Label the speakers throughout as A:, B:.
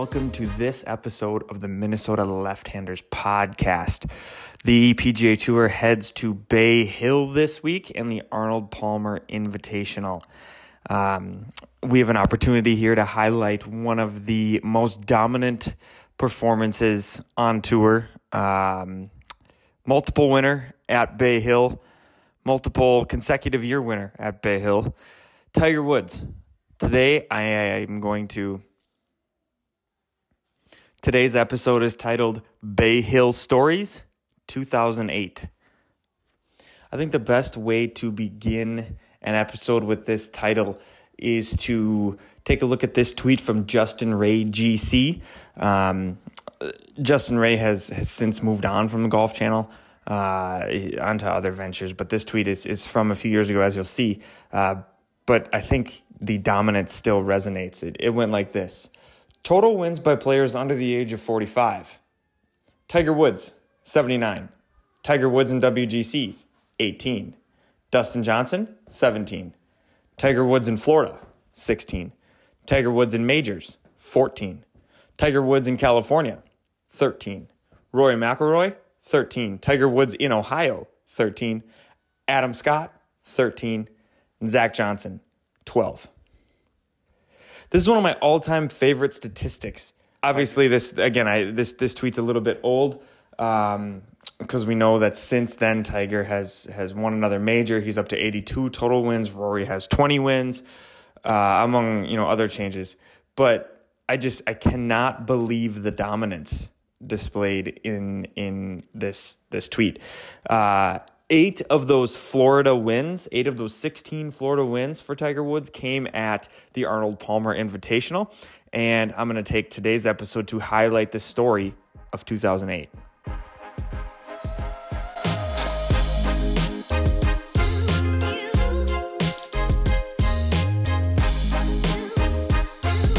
A: welcome to this episode of the Minnesota Left Handers Podcast. The PGA Tour heads to Bay Hill this week and the Arnold Palmer Invitational. Um, we have an opportunity here to highlight one of the most dominant performances on tour. Um, multiple winner at Bay Hill, multiple consecutive year winner at Bay Hill, Tiger Woods. Today, I am going to Today's episode is titled Bay Hill Stories 2008. I think the best way to begin an episode with this title is to take a look at this tweet from Justin Ray GC. Um, Justin Ray has, has since moved on from the Golf Channel uh, onto other ventures, but this tweet is, is from a few years ago, as you'll see. Uh, but I think the dominance still resonates. It, it went like this. Total wins by players under the age of 45. Tiger Woods, 79. Tiger Woods in WGCs, 18. Dustin Johnson, 17. Tiger Woods in Florida, 16. Tiger Woods in majors, 14. Tiger Woods in California, 13. Rory McIlroy, 13. Tiger Woods in Ohio, 13. Adam Scott, 13. And Zach Johnson, 12. This is one of my all-time favorite statistics. Obviously, this again, I this this tweet's a little bit old um, because we know that since then Tiger has has won another major. He's up to 82 total wins. Rory has 20 wins, uh, among you know other changes. But I just I cannot believe the dominance displayed in in this this tweet. Uh, eight of those Florida wins, eight of those 16 Florida wins for Tiger Woods came at the Arnold Palmer Invitational. And I'm going to take today's episode to highlight the story of 2008.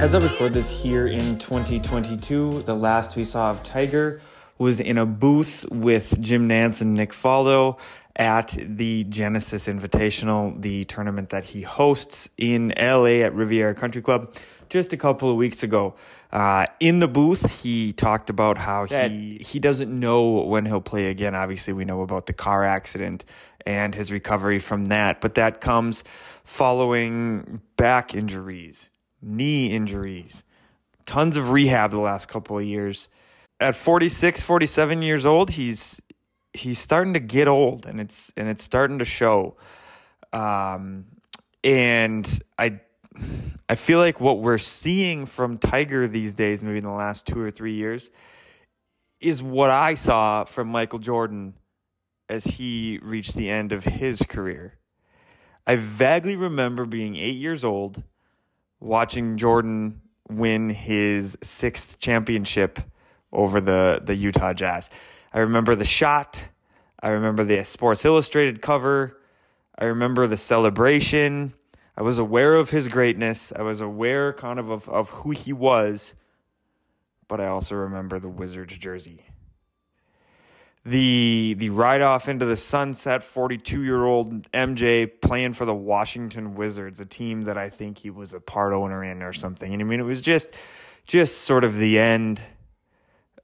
A: As I record this here in 2022, the last we saw of Tiger was in a booth with Jim Nantz and Nick Faldo at the Genesis Invitational, the tournament that he hosts in LA at Riviera Country Club just a couple of weeks ago. Uh, in the booth, he talked about how he, he doesn't know when he'll play again. Obviously, we know about the car accident and his recovery from that, but that comes following back injuries, knee injuries, tons of rehab the last couple of years at 46, 47 years old, he's he's starting to get old and it's and it's starting to show. Um, and I I feel like what we're seeing from Tiger these days, maybe in the last two or three years, is what I saw from Michael Jordan as he reached the end of his career. I vaguely remember being eight years old, watching Jordan win his sixth championship over the the Utah Jazz. I remember the shot. I remember the Sports Illustrated cover. I remember the celebration. I was aware of his greatness. I was aware kind of of, of who he was, but I also remember the Wizards jersey. The the ride off into the sunset, 42 year old MJ playing for the Washington Wizards, a team that I think he was a part owner in or something. And I mean, it was just just sort of the end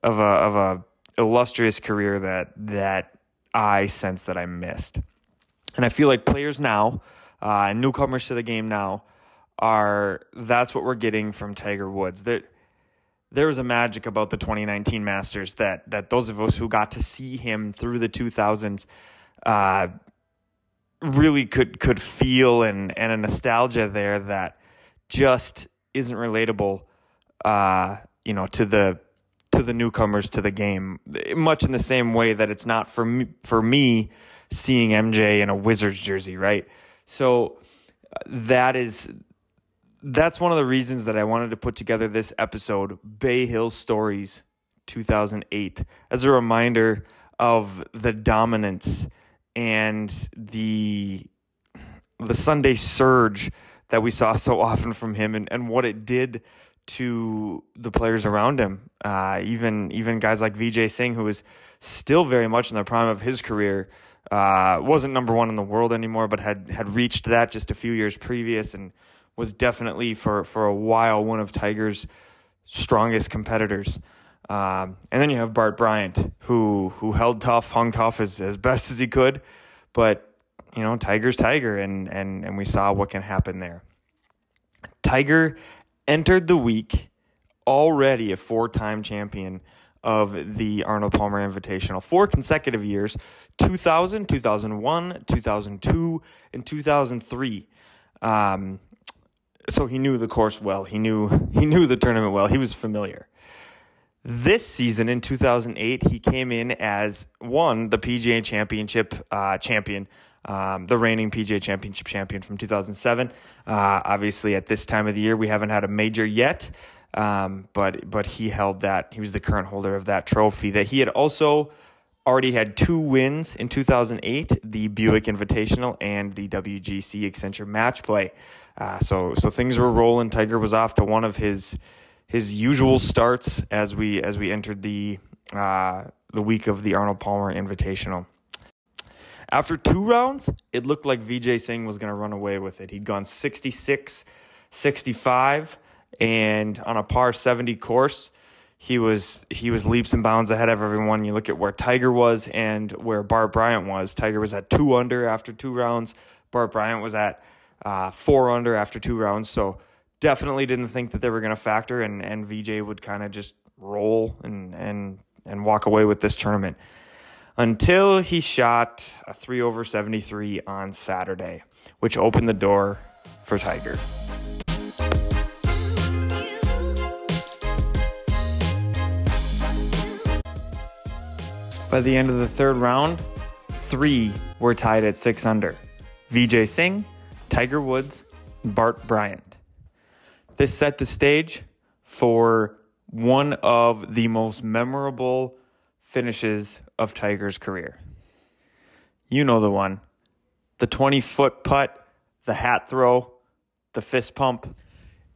A: of a of a illustrious career that that I sense that I missed. And I feel like players now, uh, newcomers to the game now, are that's what we're getting from Tiger Woods. There, there was a magic about the 2019 Masters that that those of us who got to see him through the 2000s uh, really could could feel and and a nostalgia there that just isn't relatable. Uh, you know, to the to the newcomers to the game, much in the same way that it's not for me, for me seeing MJ in a Wizards jersey, right? So that is that's one of the reasons that I wanted to put together this episode, Bay Hill Stories 2008, as a reminder of the dominance and the the Sunday surge that we saw so often from him and, and what it did to the players around him. Uh, even even guys like Vijay Singh, who is still very much in the prime of his career, uh, wasn't number one in the world anymore, but had had reached that just a few years previous, and was definitely for for a while one of Tiger's strongest competitors. Um, and then you have Bart Bryant, who who held tough, hung tough as, as best as he could, but you know, Tiger's Tiger, and and and we saw what can happen there. Tiger entered the week already a four-time champion of the Arnold Palmer Invitational. Four consecutive years 2000, 2001, 2002, and 2003. Um, so he knew the course well. He knew he knew the tournament well. He was familiar. This season in 2008, he came in as one the PGA Championship uh, champion, um, the reigning PGA Championship champion from 2007. Uh, obviously, at this time of the year, we haven't had a major yet. Um, but but he held that. He was the current holder of that trophy. That he had also already had two wins in 2008, the Buick Invitational and the WGC Accenture Match Play. Uh, so so things were rolling. Tiger was off to one of his his usual starts as we as we entered the uh, the week of the Arnold Palmer Invitational. After two rounds, it looked like Vijay Singh was going to run away with it. He'd gone 66, 65 and on a par 70 course he was he was leaps and bounds ahead of everyone. You look at where tiger was and where bart bryant was. Tiger was at two under after two rounds. Bart bryant was at uh, four under after two rounds. So definitely didn't think that they were going to factor and and Vijay would kind of just roll and and and walk away with this tournament until he shot a 3 over 73 on saturday which opened the door for tiger By the end of the third round, three were tied at six under Vijay Singh, Tiger Woods, Bart Bryant. This set the stage for one of the most memorable finishes of Tiger's career. You know the one the 20 foot putt, the hat throw, the fist pump.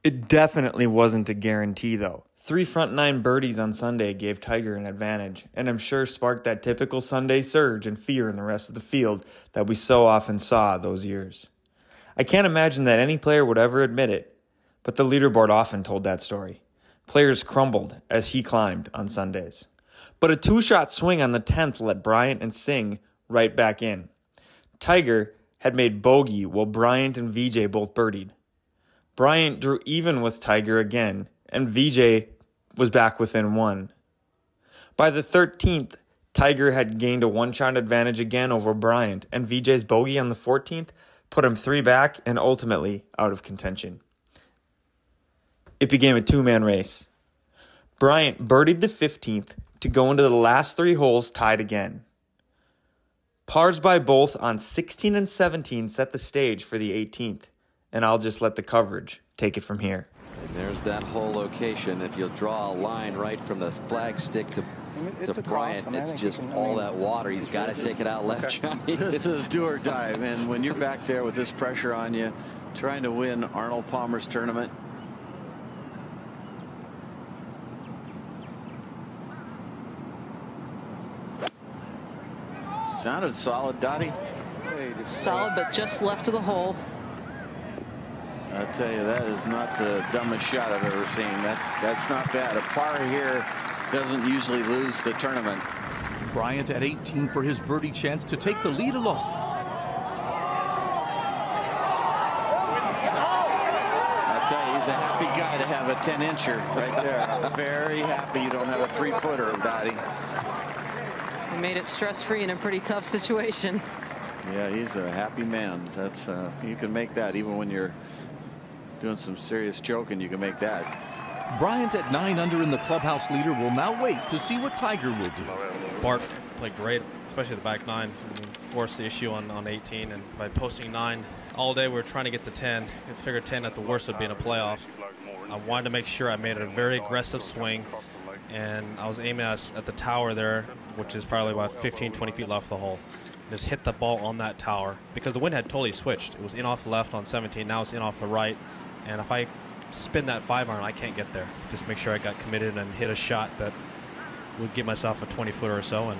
A: It definitely wasn't a guarantee, though. Three front nine birdies on Sunday gave Tiger an advantage, and I'm sure sparked that typical Sunday surge and fear in the rest of the field that we so often saw those years. I can't imagine that any player would ever admit it, but the leaderboard often told that story. Players crumbled as he climbed on Sundays. But a two shot swing on the 10th let Bryant and Singh right back in. Tiger had made bogey while Bryant and Vijay both birdied. Bryant drew even with Tiger again, and Vijay was back within one. By the 13th, Tiger had gained a one shot advantage again over Bryant, and Vijay's bogey on the 14th put him three back and ultimately out of contention. It became a two man race. Bryant birdied the 15th to go into the last three holes tied again. Pars by both on 16 and 17 set the stage for the 18th, and I'll just let the coverage take it from here.
B: And there's that hole location. If you'll draw a line right from the flag stick to, I mean, to Bryant, cross, it's just can, all mean, that water. He's got to take it out left, Johnny.
C: this is do or die, and when you're back there with this pressure on you, trying to win Arnold Palmer's tournament, Sounded solid, Dottie.
D: Solid, but just left of the hole.
C: I tell you, that is not the dumbest shot I've ever seen. That That's not bad. A par here doesn't usually lose the tournament.
E: Bryant at 18 for his birdie chance to take the lead along.
C: I tell you, he's a happy guy to have a 10-incher right there. Very happy you don't have a three-footer, Dottie.
D: He made it stress-free in a pretty tough situation.
C: Yeah, he's a happy man. That's uh, you can make that even when you're doing some serious choking, you can make that.
E: Bryant at nine under in the clubhouse leader will now wait to see what Tiger will do.
F: Bart played great, especially the back nine. I mean, forced the issue on, on 18, and by posting nine all day, we are trying to get to 10. I figured 10 at the worst would be in a playoff. I wanted to make sure I made a very aggressive swing, and I was aiming at, at the tower there, which is probably about 15, 20 feet left of the hole just hit the ball on that tower because the wind had totally switched. It was in off the left on 17, now it's in off the right. And if I spin that five iron, I can't get there. Just make sure I got committed and hit a shot that would give myself a 20 footer or so. And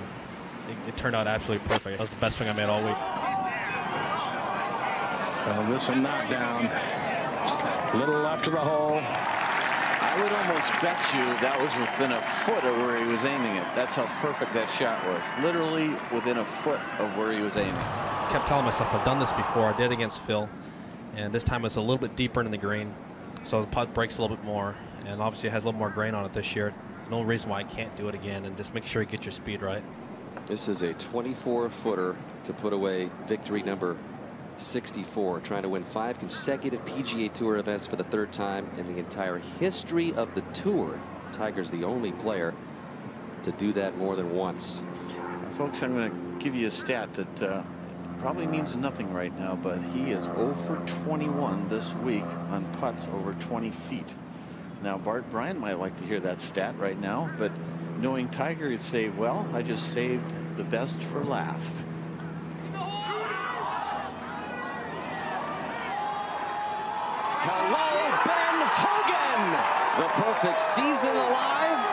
F: it, it turned out absolutely perfect. That was the best swing I made all week.
G: Well, this. A little left of the hole. I
C: I would almost bet you that was within a foot of where he was aiming it. That's how perfect that shot was. Literally within a foot of where he was aiming.
F: I kept telling myself I've done this before. I did against Phil, and this time it's a little bit deeper in the green, so the putt breaks a little bit more, and obviously it has a little more grain on it this year. No reason why I can't do it again, and just make sure you get your speed right.
B: This is a 24 footer to put away victory number 64, trying to win five consecutive PGA Tour events for the third time in the entire history of the tour. Tiger's the only player to do that more than once.
C: Folks, I'm going to give you a stat that uh, probably means nothing right now, but he is 0 for 21 this week on putts over 20 feet. Now, Bart Bryant might like to hear that stat right now, but knowing Tiger, he'd say, well, I just saved the best for last.
B: Hello, Ben Hogan. The perfect season alive.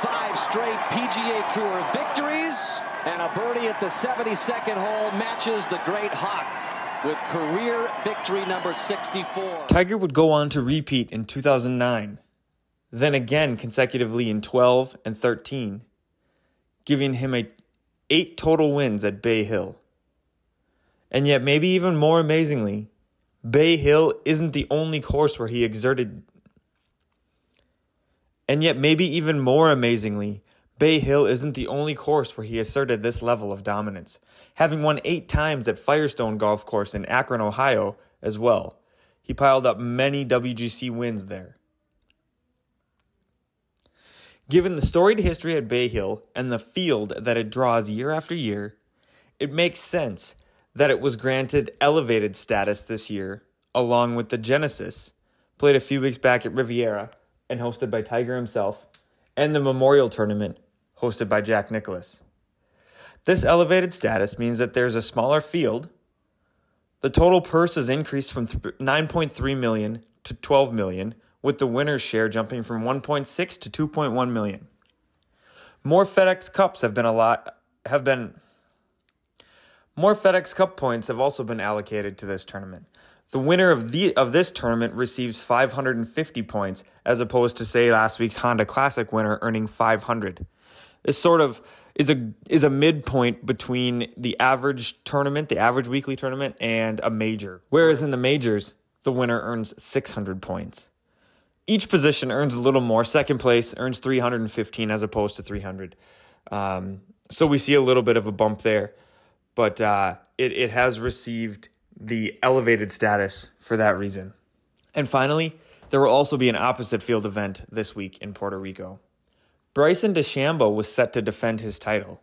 B: Five straight PGA Tour victories. And a birdie at the 72nd hole matches the great Hawk with career victory number 64.
A: Tiger would go on to repeat in 2009, then again consecutively in 12 and 13, giving him a eight total wins at Bay Hill. And yet, maybe even more amazingly, Bay Hill isn't the only course where he exerted. And yet, maybe even more amazingly, Bay Hill isn't the only course where he asserted this level of dominance, having won eight times at Firestone Golf Course in Akron, Ohio, as well. He piled up many WGC wins there. Given the storied history at Bay Hill and the field that it draws year after year, it makes sense that it was granted elevated status this year, along with the Genesis, played a few weeks back at Riviera and hosted by Tiger himself, and the Memorial Tournament, hosted by Jack Nicklaus. This elevated status means that there's a smaller field. The total purse is increased from 9.3 million to 12 million, with the winner's share jumping from 1.6 to 2.1 million. More FedEx Cups have been a lot have been more FedEx Cup points have also been allocated to this tournament. The winner of the of this tournament receives 550 points as opposed to say last week's Honda Classic winner earning 500. This sort of is a is a midpoint between the average tournament, the average weekly tournament and a major. Whereas in the majors, the winner earns 600 points. Each position earns a little more. Second place earns 315 as opposed to 300. Um, so we see a little bit of a bump there but uh, it, it has received the elevated status for that reason. And finally, there will also be an opposite field event this week in Puerto Rico. Bryson DeChambeau was set to defend his title,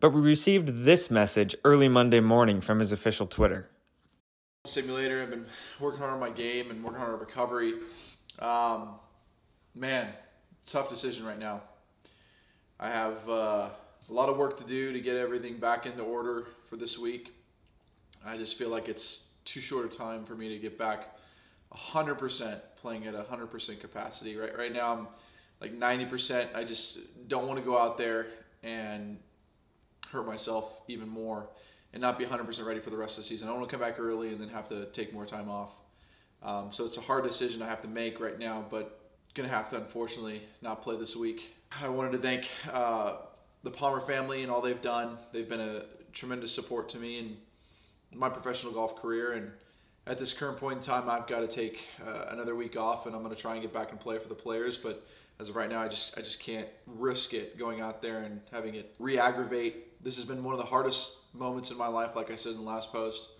A: but we received this message early Monday morning from his official Twitter.
G: Simulator, I've been working hard on my game and working hard on recovery. Um, man, tough decision right now. I have uh, a lot of work to do to get everything back into order for this week. I just feel like it's too short a time for me to get back 100% playing at 100% capacity. Right, right now I'm like 90%. I just don't want to go out there and hurt myself even more and not be 100% ready for the rest of the season. I don't want to come back early and then have to take more time off. Um, so it's a hard decision I have to make right now, but gonna have to unfortunately not play this week. I wanted to thank uh, the Palmer family and all they've done. They've been a tremendous support to me in my professional golf career. And at this current point in time, I've got to take uh, another week off, and I'm going to try and get back and play for the players. But as of right now, I just I just can't risk it going out there and having it re-aggravate. This has been one of the hardest moments in my life, like I said in the last post,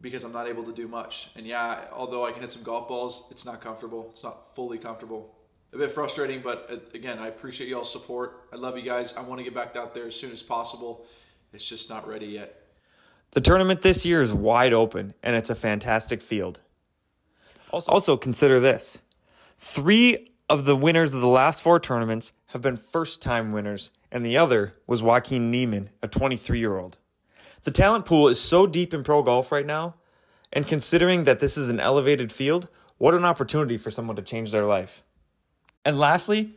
G: because I'm not able to do much. And yeah, although I can hit some golf balls, it's not comfortable. It's not fully comfortable a bit frustrating, but uh, again, I appreciate y'all's support. I love you guys. I want to get back out there as soon as possible. It's just not ready yet.
A: The tournament this year is wide open, and it's a fantastic field. Also, also consider this three of the winners of the last four tournaments have been first time winners, and the other was Joaquin Niemann, a 23 year old. The talent pool is so deep in pro golf right now, and considering that this is an elevated field, what an opportunity for someone to change their life. And lastly,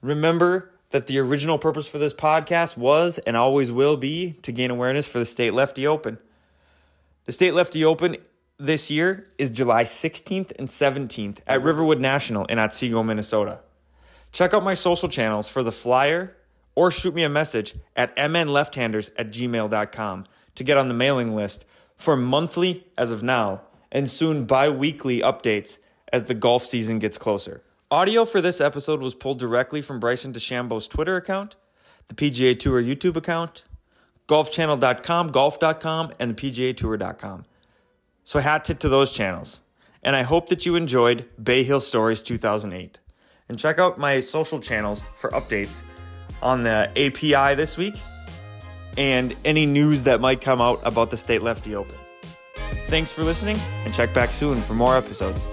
A: remember that the original purpose for this podcast was and always will be to gain awareness for the State Lefty Open. The State Lefty Open this year is July 16th and 17th at Riverwood National in Otsego, Minnesota. Check out my social channels for the flyer or shoot me a message at mnlefthanders at gmail.com to get on the mailing list for monthly, as of now, and soon bi weekly updates as the golf season gets closer. Audio for this episode was pulled directly from Bryson DeChambeau's Twitter account, the PGA Tour YouTube account, golfchannel.com, golf.com, and the PGA Tour.com. So hat tip to those channels. And I hope that you enjoyed Bay Hill Stories 2008. And check out my social channels for updates on the API this week and any news that might come out about the State Lefty Open. Thanks for listening and check back soon for more episodes.